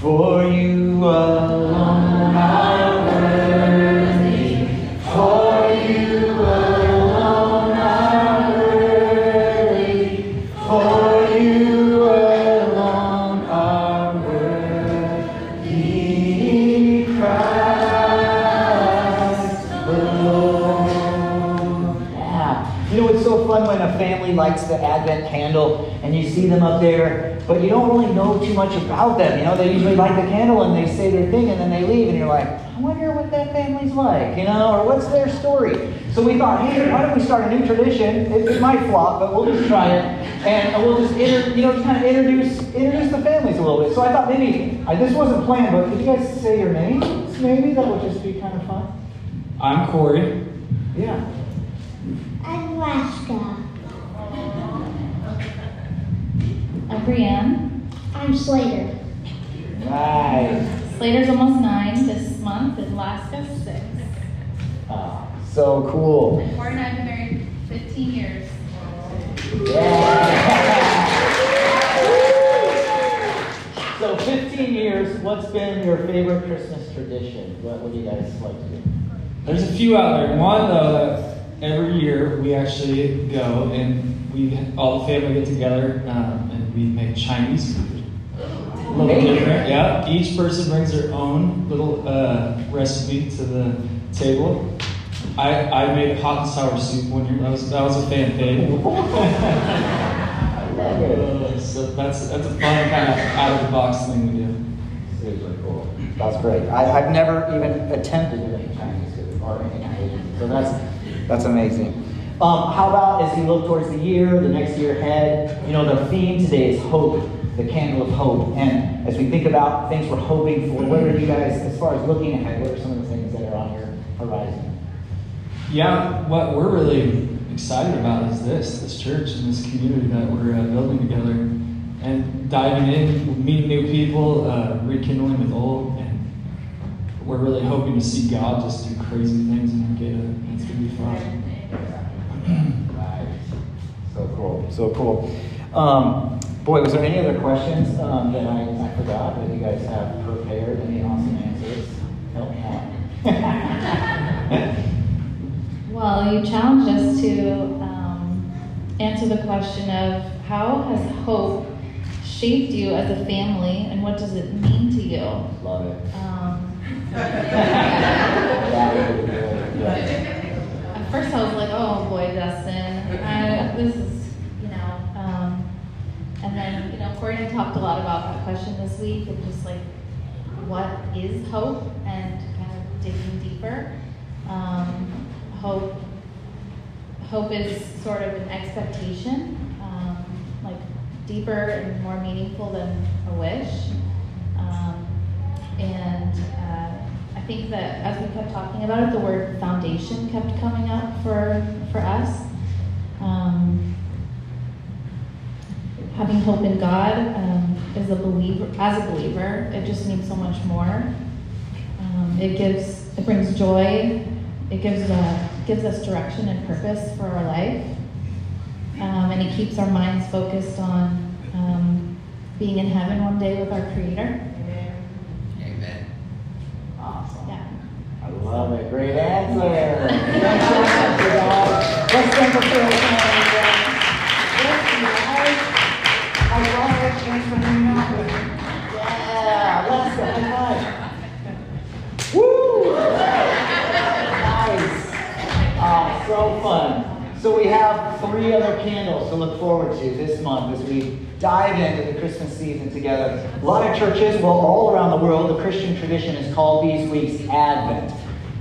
For you alone are worthy. For you alone are worthy. For you alone are worthy. Christ alone. Yeah. You know, it's so fun when a family lights the Advent candle and you see them up there, but you don't really know too much about them. You know, they usually light the candle and they say their thing and then they leave, and you're like, I wonder what that family's like, you know, or what's their story. So we thought, hey, why don't we start a new tradition? It, it might flop, but we'll just try it, and we'll just inter, you know, just kind of introduce introduce the families a little bit. So I thought maybe I, this wasn't planned, but could you guys say your names? Maybe that would just be kind of fun. I'm Corey. Yeah. I'm Brienne. I'm Slater. Nice. Slater's almost nine this month, and Alaska's six. Ah, so cool. Corey and I have been married 15 years. Yeah. so 15 years, what's been your favorite Christmas tradition? What, what do you guys like to do? There's a few out there. One though that every year we actually go and we all the family get together um, and we make Chinese food. A little different, yeah. Each person brings their own little uh, recipe to the table. I, I made hot and sour soup one year. That was that was a fan fave. Uh, so that's that's a fun kind of out of the box thing we do. Super cool. That's great. I, I've never even attempted to make Chinese food or any Asian, so that's that's amazing. Um, how about as you look towards the year, the next year ahead? You know, the theme today is hope, the candle of hope. And as we think about things we're hoping for, what are you guys, as far as looking ahead, what are some of the things that are on your horizon? Yeah, what we're really excited about is this, this church and this community that we're uh, building together and diving in, meeting new people, uh, rekindling with old, and we're really hoping to see God just do crazy things in Arcata. It's going to be fun. Nice. So cool. So cool. Um, boy, was there any other questions um, that I, I forgot that you guys have prepared? Any awesome answers? Help me out. Well, you challenged us to um, answer the question of how has hope shaped you as a family and what does it mean to you? Love it. At first, I was like, "Oh boy, Dustin, I, this is, you know." Um, and then, you know, Corey talked a lot about that question this week, and just like, what is hope, and kind of digging deeper. Um, hope, hope is sort of an expectation, um, like deeper and more meaningful than a wish. Um, and uh, think that as we kept talking about it, the word foundation kept coming up for for us. Um, having hope in God um, as a believer, as a believer, it just means so much more. Um, it gives, it brings joy. It gives uh, gives us direction and purpose for our life, um, and it keeps our minds focused on um, being in heaven one day with our Creator. Awesome. Yeah. I love it. Great answer. Let's thank the guys. I love it. Thanks for hanging out with. Yeah, let's go. High. Woo! Nice. Oh, so fun. So we have three other candles to look forward to this month as we dive into the Christmas season together. A lot of churches, well, all around the world, the Christian tradition has called these weeks Advent.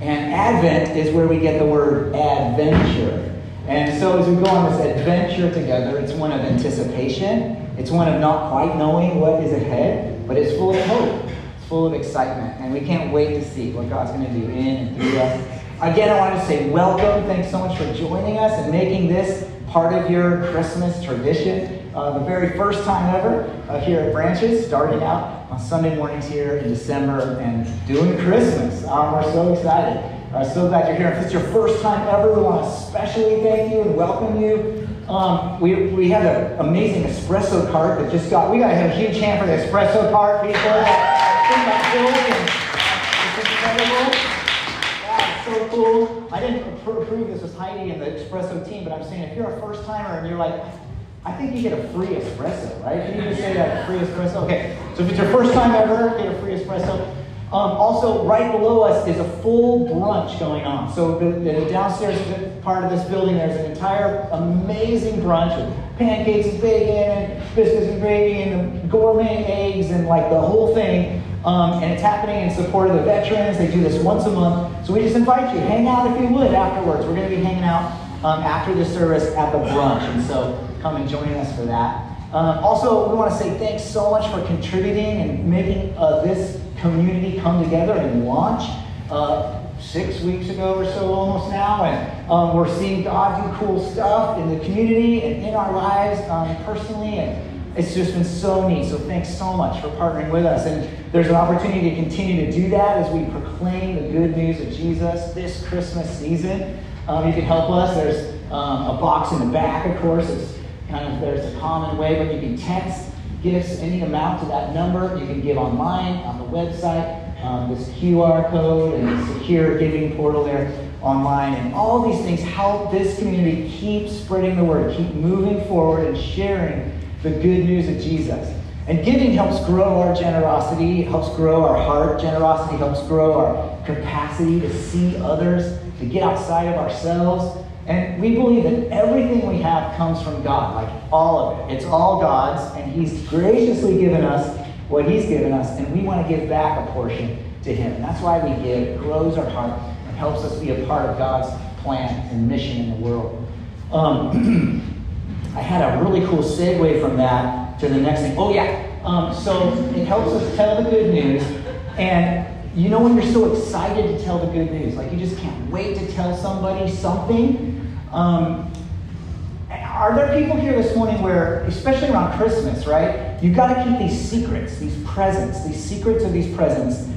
And Advent is where we get the word adventure. And so as we go on this adventure together, it's one of anticipation. It's one of not quite knowing what is ahead, but it's full of hope. It's full of excitement. And we can't wait to see what God's going to do in and through us. Again, I want to say welcome. Thanks so much for joining us and making this part of your Christmas tradition. Uh, the very first time ever uh, here at Branches, starting out on Sunday mornings here in December and doing Christmas. Um, we're so excited. Uh, so glad you're here. If it's your first time ever, we want to especially thank you and welcome you. Um, we, we have an amazing espresso cart that just got, we got to have a huge hand for the espresso cart, people. It's incredible? That's so cool. I didn't approve this with Heidi and the espresso team, but I'm saying if you're a first timer and you're like, I think you get a free espresso, right? Can you just say that free espresso? Okay, so if it's your first time ever, get a free espresso. Um, also, right below us is a full brunch going on. So the, the downstairs part of this building, there's an entire amazing brunch with pancakes and bacon biscuits and gravy and gourmet eggs and like the whole thing. Um, and it's happening in support of the veterans. They do this once a month. So we just invite you, hang out if you would afterwards. We're going to be hanging out um, after the service at the brunch. And so come and join us for that. Um, also, we want to say thanks so much for contributing and making uh, this community come together and launch uh, six weeks ago or so almost now. And um, we're seeing God do cool stuff in the community and in our lives um, personally. And it's just been so neat. So thanks so much for partnering with us. And there's an opportunity to continue to do that as we proclaim the good news of Jesus this Christmas season. Um, you can help us. There's um, a box in the back, of course. It's kind of there's a common way, but you can text gifts any amount to that number. You can give online on the website. Um, this QR code and secure giving portal there online, and all these things help this community keep spreading the word, keep moving forward and sharing the good news of Jesus. And giving helps grow our generosity, helps grow our heart. Generosity helps grow our capacity to see others, to get outside of ourselves. And we believe that everything we have comes from God, like all of it. It's all God's, and He's graciously given us what He's given us, and we want to give back a portion to Him. And that's why we give. It grows our heart and helps us be a part of God's plan and mission in the world. Um, I had a really cool segue from that to the next thing. Oh, yeah. Um, so it helps us tell the good news. And you know when you're so excited to tell the good news, like you just can't wait to tell somebody something? Um, are there people here this morning where, especially around Christmas, right? You've got to keep these secrets, these presents, these secrets of these presents.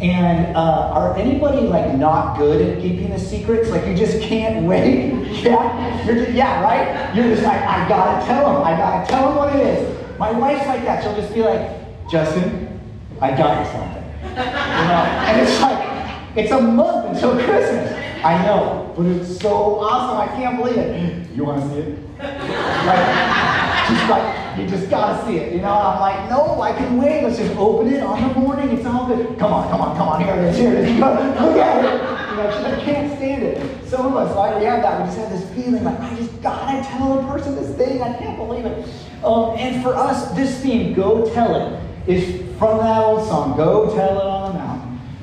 And uh, are anybody like not good at keeping the secrets? Like you just can't wait? yeah, you're just, yeah, right. You're just like, I gotta tell them. I gotta tell them what it is. My wife's like that. She'll just be like, Justin, I got you something. You know? And it's like, it's a month until Christmas. I know, but it's so awesome. I can't believe it. You want to see it? Like, just like, you just gotta see it. You know, I'm like, no, I can wait. Let's just open it on the morning. It's all good. Come on, come on, come on. Here it is. Here it is. Look at it. You know, I can't stand it. Some of us, right? We have that. We just have this feeling like, I just gotta tell a person this thing. I can't believe it. Um, and for us, this theme, Go Tell It, is from that old song, Go Tell It.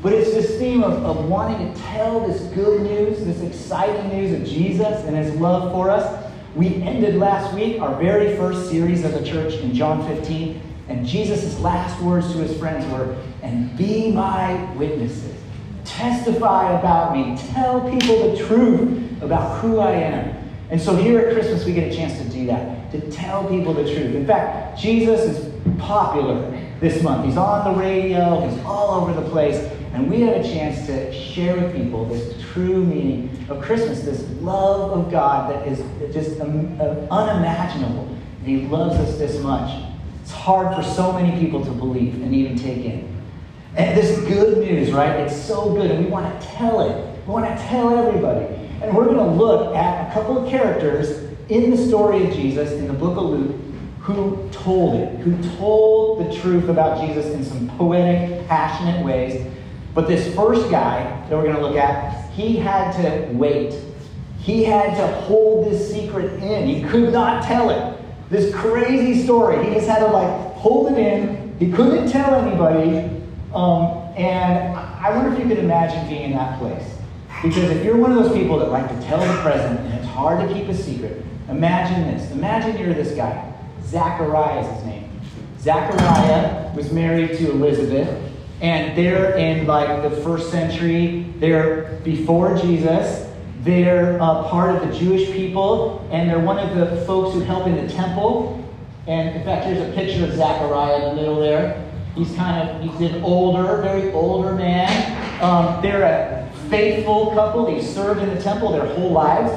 But it's this theme of, of wanting to tell this good news, this exciting news of Jesus and his love for us. We ended last week our very first series of the church in John 15, and Jesus' last words to his friends were, And be my witnesses. Testify about me. Tell people the truth about who I am. And so here at Christmas, we get a chance to do that, to tell people the truth. In fact, Jesus is popular this month. He's on the radio, he's all over the place, and we have a chance to share with people this true meaning of Christmas, this love of God that is just um, uh, unimaginable. And he loves us this much. It's hard for so many people to believe and even take in. And this good news, right? It's so good, and we want to tell it. We want to tell everybody. And we're going to look at a couple of characters in the story of Jesus in the book of Luke who told it, who told the truth about Jesus in some poetic, passionate ways. But this first guy that we're going to look at, he had to wait. He had to hold this secret in. He could not tell it. This crazy story. He just had to like hold it in. He couldn't tell anybody. Um, and I wonder if you could imagine being in that place. Because if you're one of those people that like to tell the present and it's hard to keep a secret, imagine this. Imagine you're this guy. Zechariah is his name. Zechariah was married to Elizabeth, and they're in like the first century. They're before Jesus. They're part of the Jewish people, and they're one of the folks who help in the temple. And in fact, here's a picture of Zechariah in the middle there. He's kind of, he's an older, very older man. Um, they're a faithful couple. They've served in the temple their whole lives.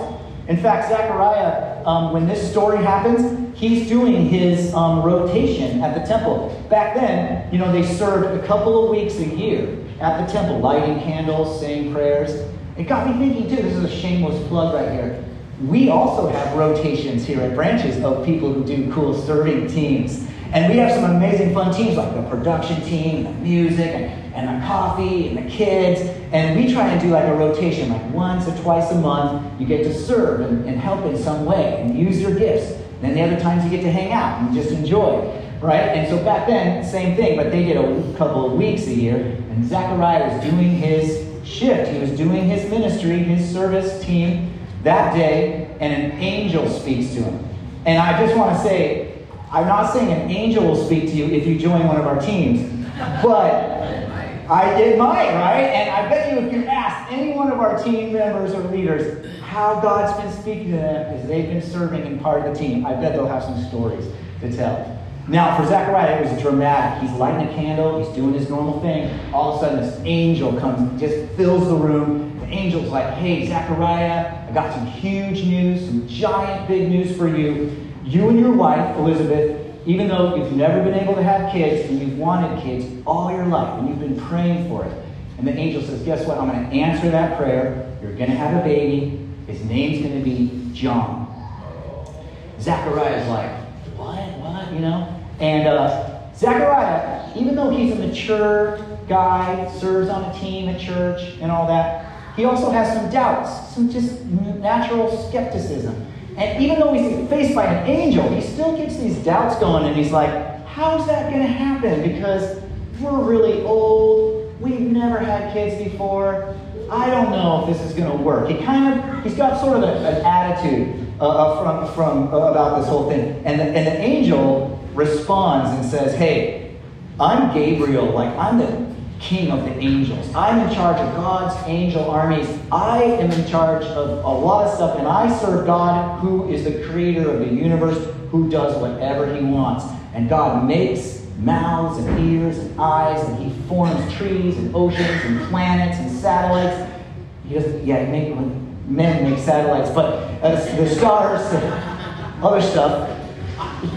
In fact, Zechariah, um, when this story happens, he's doing his um, rotation at the temple. Back then, you know, they served a couple of weeks a year at the temple, lighting candles, saying prayers. It got me thinking, too, this is a shameless plug right here. We also have rotations here at Branches of people who do cool serving teams. And we have some amazing fun teams like the production team, the music, and, the coffee, and the kids. And we try and do like a rotation, like once or twice a month. You get to serve and, and help in some way and use your gifts. Then the other times you get to hang out and just enjoy, right? And so back then, same thing, but they did a couple of weeks a year. And Zechariah was doing his shift. He was doing his ministry, his service team that day, and an angel speaks to him. And I just want to say, I'm not saying an angel will speak to you if you join one of our teams, but I it might, right? And I bet you if you ask any one of our team members or leaders how God's been speaking to them as they've been serving and part of the team, I bet they'll have some stories to tell. Now, for Zechariah, it was dramatic. He's lighting a candle, he's doing his normal thing. All of a sudden, this angel comes just fills the room. The angel's like, hey, Zechariah, I got some huge news, some giant big news for you. You and your wife, Elizabeth, even though you've never been able to have kids and you've wanted kids all your life and you've been praying for it. And the angel says, Guess what? I'm going to answer that prayer. You're going to have a baby. His name's going to be John. Zechariah's like, What? What? You know? And uh, Zechariah, even though he's a mature guy, serves on a team at church and all that, he also has some doubts, some just natural skepticism. And even though he's faced by an angel, he still gets these doubts going, and he's like, how's that going to happen? Because we're really old. We've never had kids before. I don't know if this is going to work. He kind of, he's got sort of a, an attitude uh, uh from, from uh, about this whole thing. And the, and the angel responds and says, hey, I'm Gabriel. Like, I'm the king of the angels. I'm in charge of God's angel armies. I am in charge of a lot of stuff, and I serve God, who is the creator of the universe, who does whatever he wants. And God makes mouths and ears and eyes, and he forms trees and oceans and planets and satellites. He doesn't, yeah, he make, men make satellites, but uh, the stars and other stuff.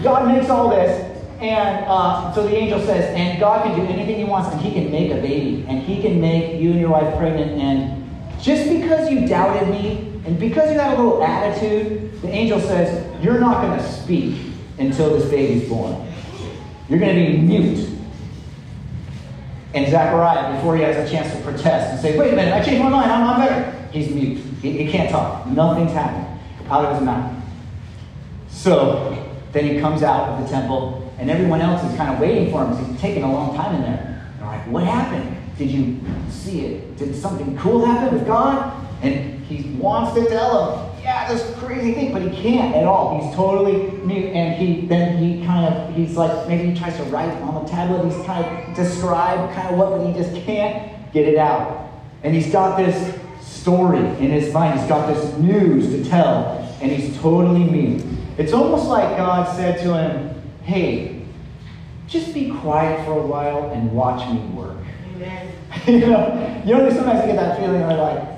God makes all this, and uh, so the angel says, and God can do anything he wants, and he can make a baby, and he can make you and your wife pregnant. And just because you doubted me, and because you had a little attitude, the angel says, you're not going to speak until this baby's born. You're going to be mute. And Zechariah, before he has a chance to protest and say, wait a minute, I changed my mind, I'm, I'm better, he's mute. He, he can't talk. Nothing's happening out of his mouth. So then he comes out of the temple and everyone else is kind of waiting for him because he's taking a long time in there. They're like, what happened? Did you see it? Did something cool happen with God? And he wants to tell him, yeah, this crazy thing, but he can't at all. He's totally mute, and he then he kind of he's like maybe he tries to write on the tablet. He's kind of describe kind of what, but he just can't get it out. And he's got this story in his mind. He's got this news to tell, and he's totally mute. It's almost like God said to him, hey, just be quiet for a while and watch me work. Amen. you know, you know, sometimes I get that feeling where like,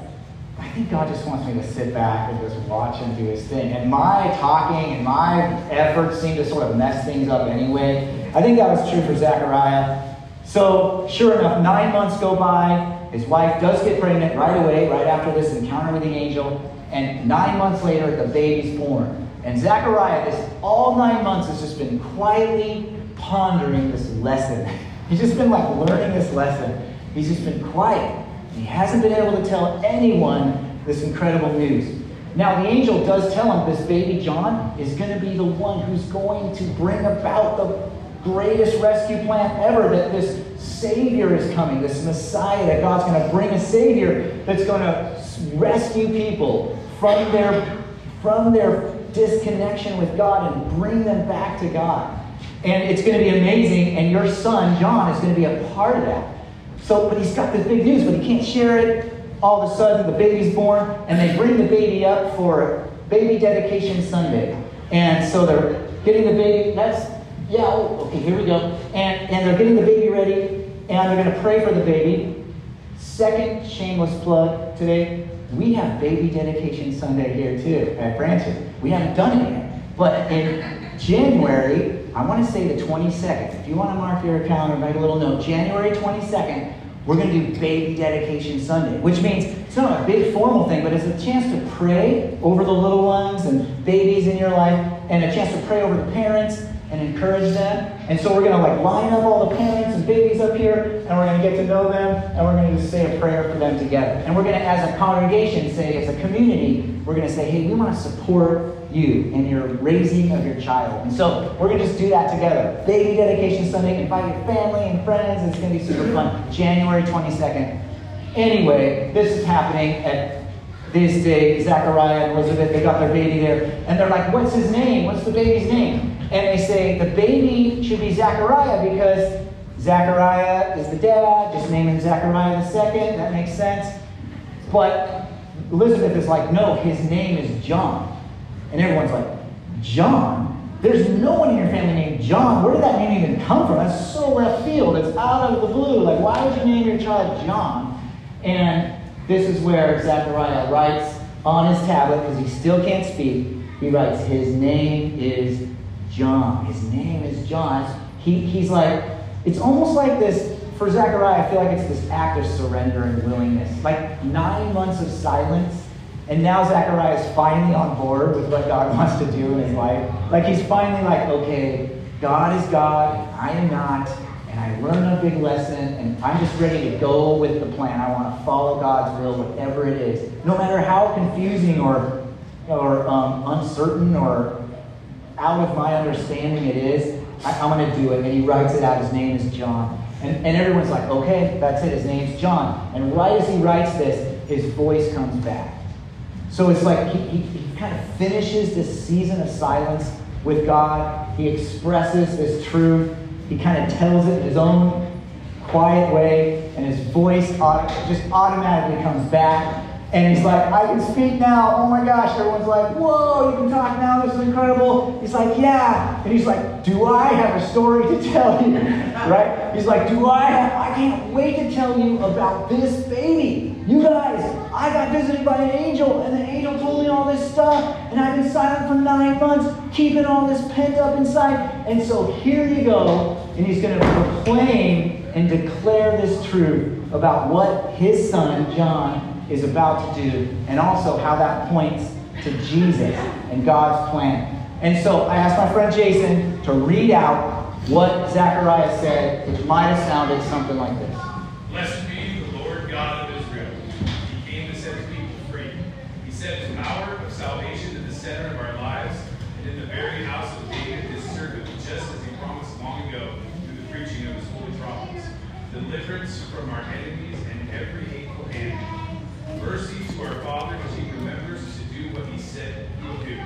I think God just wants me to sit back and just watch him do his thing. And my talking and my efforts seem to sort of mess things up anyway. I think that was true for Zechariah. So, sure enough, nine months go by. His wife does get pregnant right away, right after this encounter with the angel. And nine months later, the baby's born. And Zechariah, this all nine months, has just been quietly pondering this lesson. He's just been like learning this lesson. He's just been quiet. He hasn't been able to tell anyone this incredible news. Now, the angel does tell him this baby John is going to be the one who's going to bring about the greatest rescue plan ever. That this Savior is coming, this Messiah, that God's going to bring a Savior that's going to rescue people from their, from their disconnection with God and bring them back to God. And it's going to be amazing, and your son, John, is going to be a part of that. So, but he's got this big news, but he can't share it. All of a sudden, the baby's born, and they bring the baby up for baby dedication Sunday. And so they're getting the baby, that's, yeah, oh, okay, here we go. And, and they're getting the baby ready, and they're going to pray for the baby. Second shameless plug today. We have baby dedication Sunday here too at Branches. We haven't done it yet. But in January, I want to say the 22nd. If you want to mark your calendar, make a little note. January 22nd, we're going to do Baby Dedication Sunday, which means it's not a big formal thing, but it's a chance to pray over the little ones and babies in your life, and a chance to pray over the parents and encourage them. And so we're going to like line up all the parents and babies up here, and we're going to get to know them, and we're going to say a prayer for them together. And we're going to, as a congregation, say, as a community, we're going to say, hey, we want to support you in your raising of your child. And so we're going to just do that together. Baby Dedication Sunday, invite your family and friends. It's going to be super fun. January 22nd. Anyway, this is happening at this day. Zechariah and Elizabeth, they got their baby there. And they're like, what's his name? What's the baby's name? And they say, the baby should be Zechariah because Zechariah is the dad. Just name him Zechariah the second. That makes sense. But Elizabeth is like, no, his name is John. And everyone's like, John? There's no one in your family named John. Where did that name even come from? That's so left field. It's out of the blue. Like, why would you name your child John? And this is where Zechariah writes on his tablet, because he still can't speak, he writes, His name is John. His name is John. He, he's like, it's almost like this, for Zechariah, I feel like it's this act of surrender and willingness. Like nine months of silence and now Zechariah is finally on board with what God wants to do in his life. Like he's finally like, okay, God is God, I am not, and I learned a big lesson, and I'm just ready to go with the plan. I want to follow God's will, whatever it is. No matter how confusing or, or um, uncertain or out of my understanding it is, I, am going to do it. And he writes it out. His name is John. And, and everyone's like, okay, that's it. His name's John. And right as he writes this, his voice comes back. So it's like he, he, he kind of finishes this season of silence with God. He expresses this truth. He kind of tells it in his own quiet way, and his voice just automatically comes back. And he's like, I can speak now. Oh my gosh. Everyone's like, whoa, you can talk now. This is incredible. He's like, yeah. And he's like, do I have a story to tell you? right? He's like, do I have, I can't wait to tell you about this baby. You guys, I got visited by an angel, and the angel told me all this stuff, and I've been silent for nine months, keeping all this pent up inside. And so here you go, and he's going to proclaim and declare this truth about what his son, John, is about to do, and also how that points to Jesus and God's plan. And so I asked my friend Jason to read out what Zechariah said, which might have sounded something like this. Blessed be the Lord God of Israel. He came to set his people free. He set his power of salvation at the center of our lives and in the very house of David, his servant, just as he promised long ago through the preaching of his holy prophets. Deliverance from our enemies and every hateful hand Mercy to our fathers as he remembers to do what he said he would do.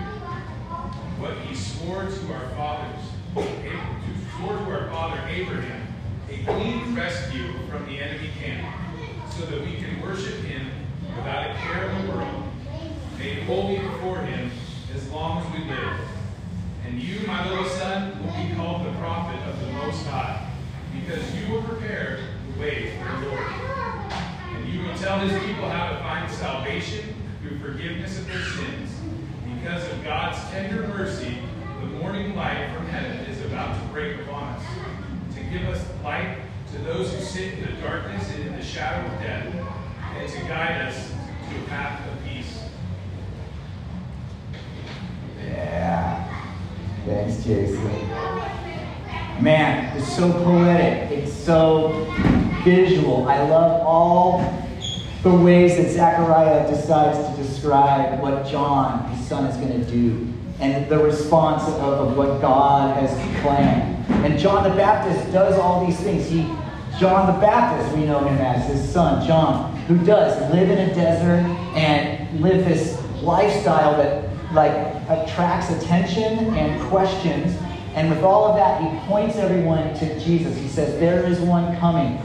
What he swore to our fathers, to swore to our father Abraham, a clean rescue from the enemy camp, so that we can worship him without a care in the world, made holy before him as long as we live. And you, my little son, will be called the prophet of the Most High, because you will prepare the way for the Lord. You tell his people how to find salvation through forgiveness of their sins. Because of God's tender mercy, the morning light from heaven is about to break upon us, to give us light to those who sit in the darkness and in the shadow of death, and to guide us to a path of peace. Yeah. Thanks, Jason. Man, it's so poetic. It's so visual. I love all the ways that Zechariah decides to describe what John, his son, is going to do, and the response of, of what God has planned. And John the Baptist does all these things. He, John the Baptist, we know him as his son, John, who does live in a desert and live this lifestyle that like attracts attention and questions. And with all of that, he points everyone to Jesus. He says, There is one coming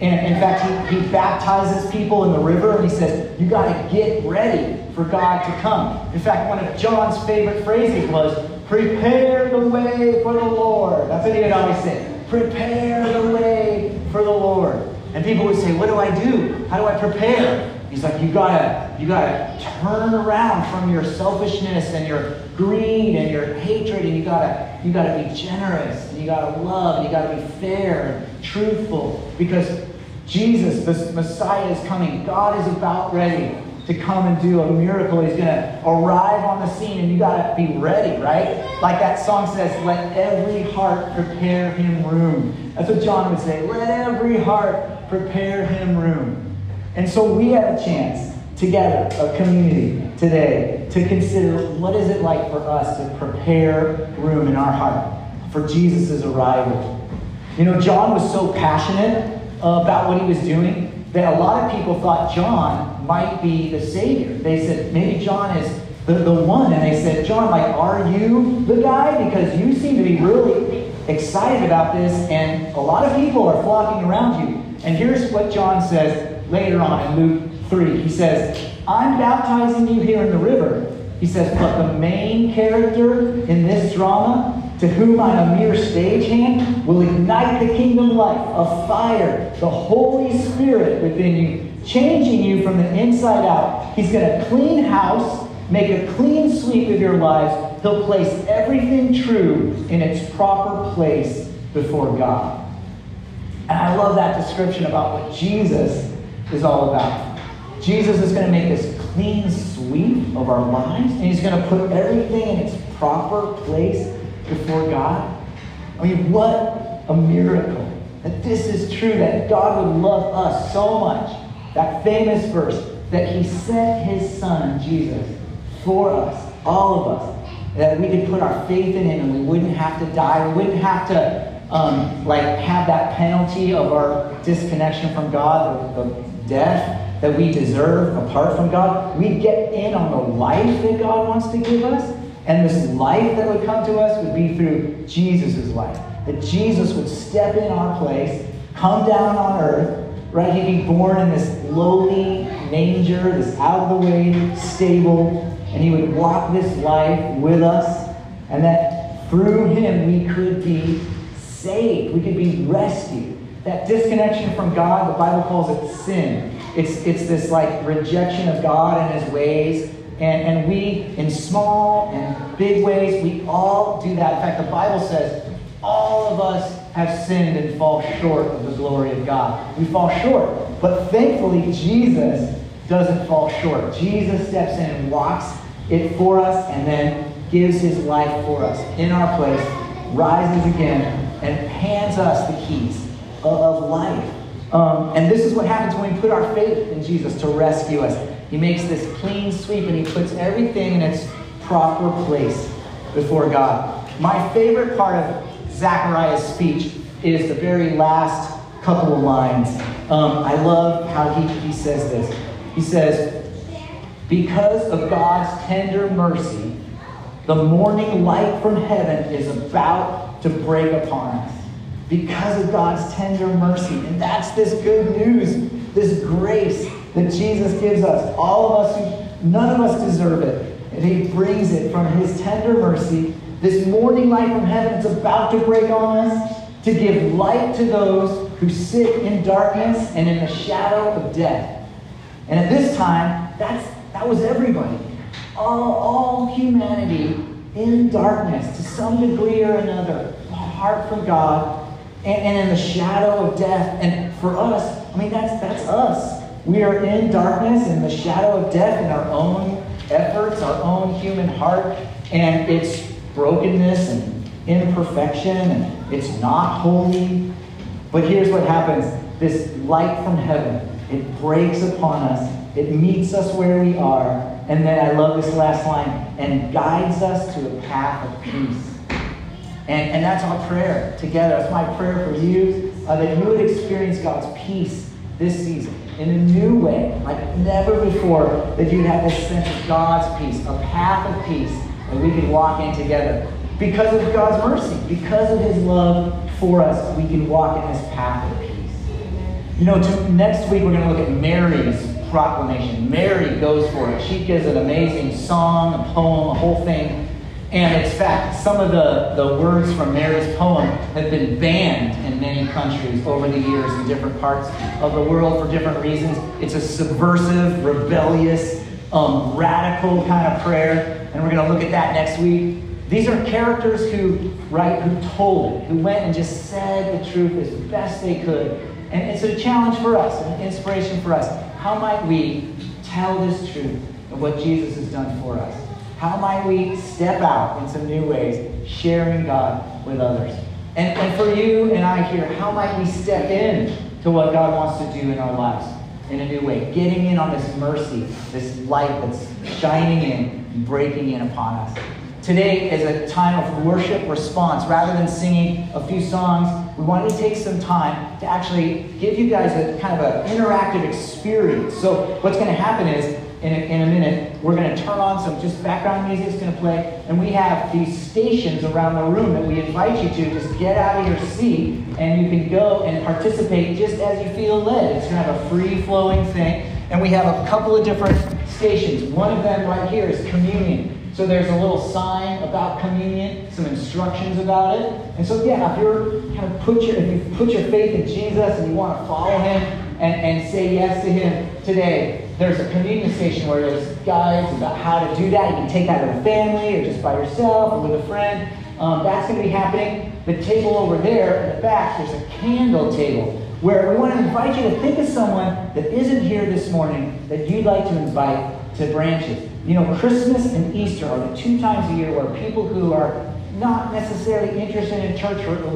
and in fact, he, he baptizes people in the river and he says, You got to get ready for God to come. In fact, one of John's favorite phrases was, Prepare the way for the Lord. That's what he would always say. Prepare the way for the Lord. And people would say, What do I do? How do I prepare? He's like, You gotta, you gotta turn around from your selfishness and your greed and your hatred, and you gotta, you gotta be generous, and you gotta love, and you gotta be fair and truthful. Because Jesus, the Messiah, is coming. God is about ready to come and do a miracle. He's going to arrive on the scene, and you got to be ready, right? Like that song says, let every heart prepare him room. That's what John would say. Let every heart prepare him room. And so we have a chance together, a community today, to consider what is it like for us to prepare room in our heart for Jesus' arrival. You know, John was so passionate about what he was doing that a lot of people thought John might be the Savior. They said, maybe John is the, the one. And they said, John, like, are you the guy? Because you seem to be really excited about this, and a lot of people are flocking around you. And here's what John says later on in Luke 3. He says, I'm baptizing you here in the river. He says, but the main character in this drama to whom I'm a mere stagehand, will ignite the kingdom life, a fire, the Holy Spirit within you, changing you from the inside out. He's going to clean house, make a clean sweep of your lives. He'll place everything true in its proper place before God. And I love that description about what Jesus is all about. Jesus is going to make this clean sweep of our lives, and he's going to put everything in its proper place before God? I mean, what a miracle that this is true, that God would love us so much. That famous verse, that He sent His Son, Jesus, for us, all of us, that we could put our faith in Him and we wouldn't have to die. We wouldn't have to, um, like, have that penalty of our disconnection from God, the, death that we deserve apart from God. We get in on the life that God wants to give us. And this life that would come to us would be through Jesus' life. That Jesus would step in our place, come down on earth, right? He'd be born in this lowly manger, this out of the way stable, and he would walk this life with us, and that through him we could be saved, we could be rescued. That disconnection from God, the Bible calls it sin. It's, it's this like rejection of God and his ways and, and we, in small and big ways, we all do that. In fact, the Bible says all of us have sinned and fall short of the glory of God. We fall short. But thankfully, Jesus doesn't fall short. Jesus steps in and walks it for us and then gives his life for us in our place, rises again, and hands us the keys of, life. Um, and this is what happens when we put our faith in Jesus to rescue us. He makes this clean sweep and he puts everything in its proper place before God. My favorite part of Zechariah's speech is the very last couple of lines. Um, I love how he, he says this. He says, Because of God's tender mercy, the morning light from heaven is about to break upon us. Because of God's tender mercy. And that's this good news, this grace that Jesus gives us. All of us, none of us deserve it. And he brings it from his tender mercy. This morning light from heaven is about to break on us to give light to those who sit in darkness and in the shadow of death. And at this time, that's, that was everybody. All, all humanity in darkness to some degree or another, apart from God, and, and in the shadow of death. And for us, I mean, that's, that's us. We are in darkness and the shadow of death in our own efforts, our own human heart, and its brokenness and imperfection, and it's not holy. But here's what happens this light from heaven, it breaks upon us, it meets us where we are, and then I love this last line, and guides us to a path of peace. And, and that's our prayer together. That's my prayer for you, uh, that you would experience God's peace this season in a new way, like never before, that you'd have this sense of God's peace, a path of peace that we could walk in together. Because of God's mercy, because of his love for us, we can walk in this path of peace. You know, to, next week we're going to look at Mary's proclamation. Mary goes for it. She gives an amazing song, a poem, a whole thing. And in fact, some of the, the words from Mary's poem have been banned in many countries over the years in different parts of the world for different reasons. It's a subversive, rebellious, um, radical kind of prayer, and we're going to look at that next week. These are characters who, right, who told it, who went and just said the truth as best they could. And it's a challenge for us, an inspiration for us. How might we tell this truth of what Jesus has done for us? How might we step out in some new ways, sharing God with others? And, and for you and I here, how might we step in to what God wants to do in our lives in a new way? Getting in on this mercy, this light that's shining in and breaking in upon us. Today is a time of worship response. Rather than singing a few songs, we wanted to take some time to actually give you guys a kind of an interactive experience. So, what's going to happen is in a, in a minute, we're going to turn on some just background music is going to play, and we have these stations around the room that we invite you to just get out of your seat and you can go and participate just as you feel led. It's going to have a free flowing thing, and we have a couple of different stations. One of them right here is communion. So there's a little sign about communion, some instructions about it. And so yeah, if you're kind of put your if you put your faith in Jesus and you want to follow him and, and say yes to him today, there's a communion station where there's guides about how to do that. You can take that with a family or just by yourself or with a friend. Um, that's going to be happening. The table over there in the back, there's a candle table where we want to invite you to think of someone that isn't here this morning that you'd like to invite to branches. You know, Christmas and Easter are the two times a year where people who are not necessarily interested in church or, or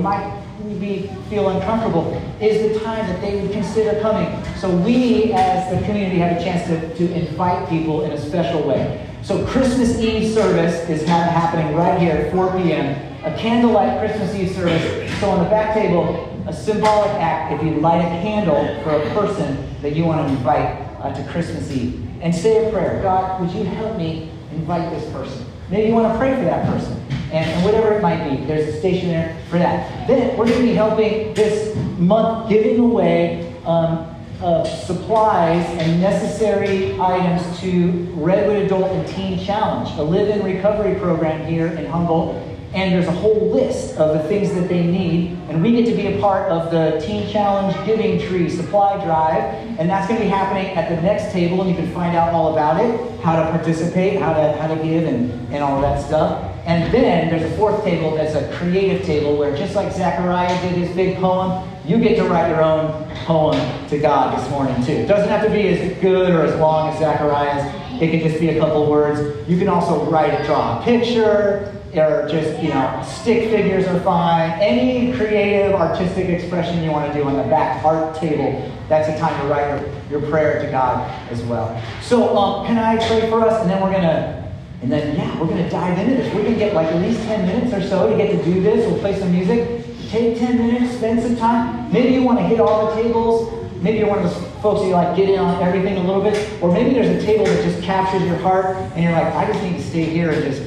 be feel uncomfortable is the time that they would consider coming. So we as the community have a chance to, to invite people in a special way. So Christmas Eve service is happening right here at 4 p.m. A candlelight Christmas Eve service. So on the back table, a symbolic act if you light a candle for a person that you want to invite uh, to Christmas Eve. And say a prayer. God, would you help me invite this person? Maybe you want to pray for that person and, and whatever it might be. There's a station there for that. Then we're going to be helping this month giving away um, uh, supplies and necessary items to Redwood Adult and Teen Challenge, a live-in recovery program here in Humboldt. And there's a whole list of the things that they need. And we get to be a part of the Teen Challenge Giving Tree Supply Drive. And that's going to be happening at the next table. And you can find out all about it, how to participate, how to, how to give, and, and all that stuff. And then there's a fourth table that's a creative table where just like Zechariah did his big poem, you get to write your own poem to God this morning too. It doesn't have to be as good or as long as Zechariah's. It can just be a couple words. You can also write, draw a picture, or just, you know, stick figures are fine. Any creative, artistic expression you want to do on the back art table, that's a time to write your, your prayer to God as well. So, um, can I pray for us? And then we're going to and then, yeah, we're going to dive into this. We're going to get like at least 10 minutes or so to get to do this. We'll play some music. Take 10 minutes, spend some time. Maybe you want to hit all the tables. Maybe you're one of those folks that you like get in on everything a little bit. Or maybe there's a table that just captures your heart and you're like, I just need to stay here and just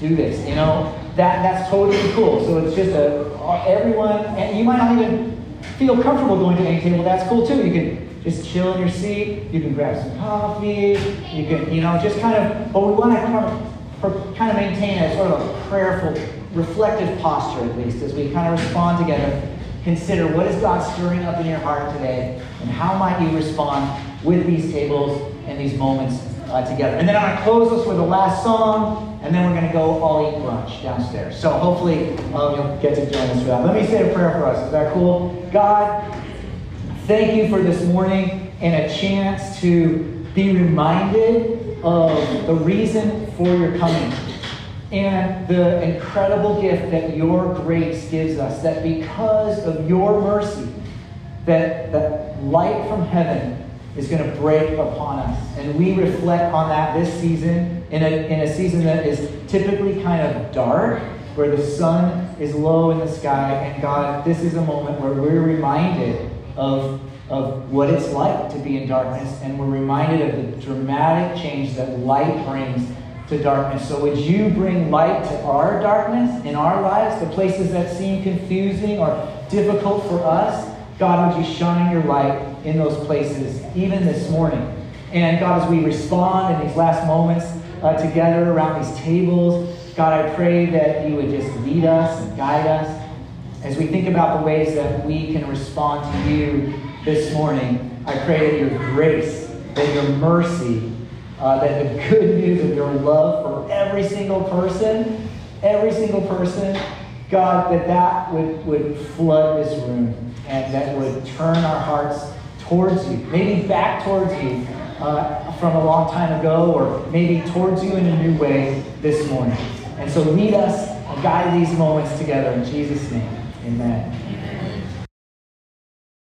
do this. You know, that, that's totally cool. So it's just a, everyone, and you might not even feel comfortable going to any table. That's cool too. You can just chill in your seat. You can grab some coffee. You can, you know, just kind of, but we want to kind of, maintain a sort of a prayerful, reflective posture at least as we kind of respond together. Consider what is God stirring up in your heart today, and how might you respond with these tables and these moments uh, together. And then I'm going to close this with the last song, and then we're going to go all eat brunch downstairs. So hopefully um, you'll get to join us for that. Let me say a prayer for us. Is that cool? God, thank you for this morning and a chance to be reminded of the reason for your coming and the incredible gift that your grace gives us that because of your mercy that, that light from heaven is going to break upon us. And we reflect on that this season in a, in a season that is typically kind of dark, where the sun is low in the sky. And God, this is a moment where we're reminded of, of what it's like to be in darkness. And we're reminded of the dramatic change that light brings to darkness. So would you bring light to our darkness in our lives, the places that seem confusing or difficult for us? God, would you shine your light in those places, even this morning? And God, as we respond in these last moments uh, together around these tables, God, I pray that you would just lead us and guide us as we think about the ways that we can respond to you this morning. I pray that your grace, that your mercy, uh, that the good news of your love for every single person, every single person, God, that that would, would flood this room and that would turn our hearts towards you, maybe back towards you uh, from a long time ago, or maybe towards you in a new way this morning. And so lead us and guide these moments together in Jesus' name. Amen.